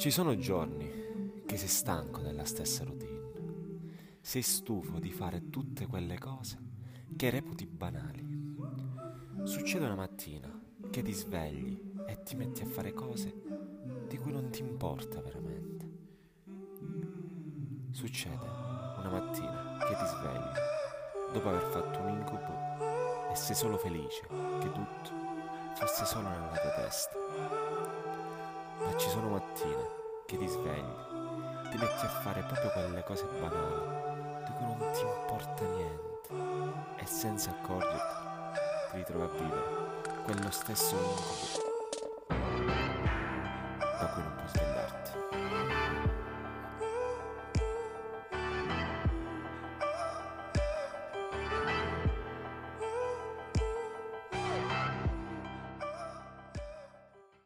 Ci sono giorni che sei stanco della stessa routine, sei stufo di fare tutte quelle cose che reputi banali. Succede una mattina che ti svegli e ti metti a fare cose di cui non ti importa veramente. Succede una mattina che ti svegli dopo aver fatto un incubo e sei solo felice che tutto fosse solo nella tua testa. Ma ci sono mattine che ti svegli, ti metti a fare proprio quelle cose banali di cui non ti importa niente e senza accorgerti ti ritrovi a vivere quello stesso incubo da cui non puoi svegliare.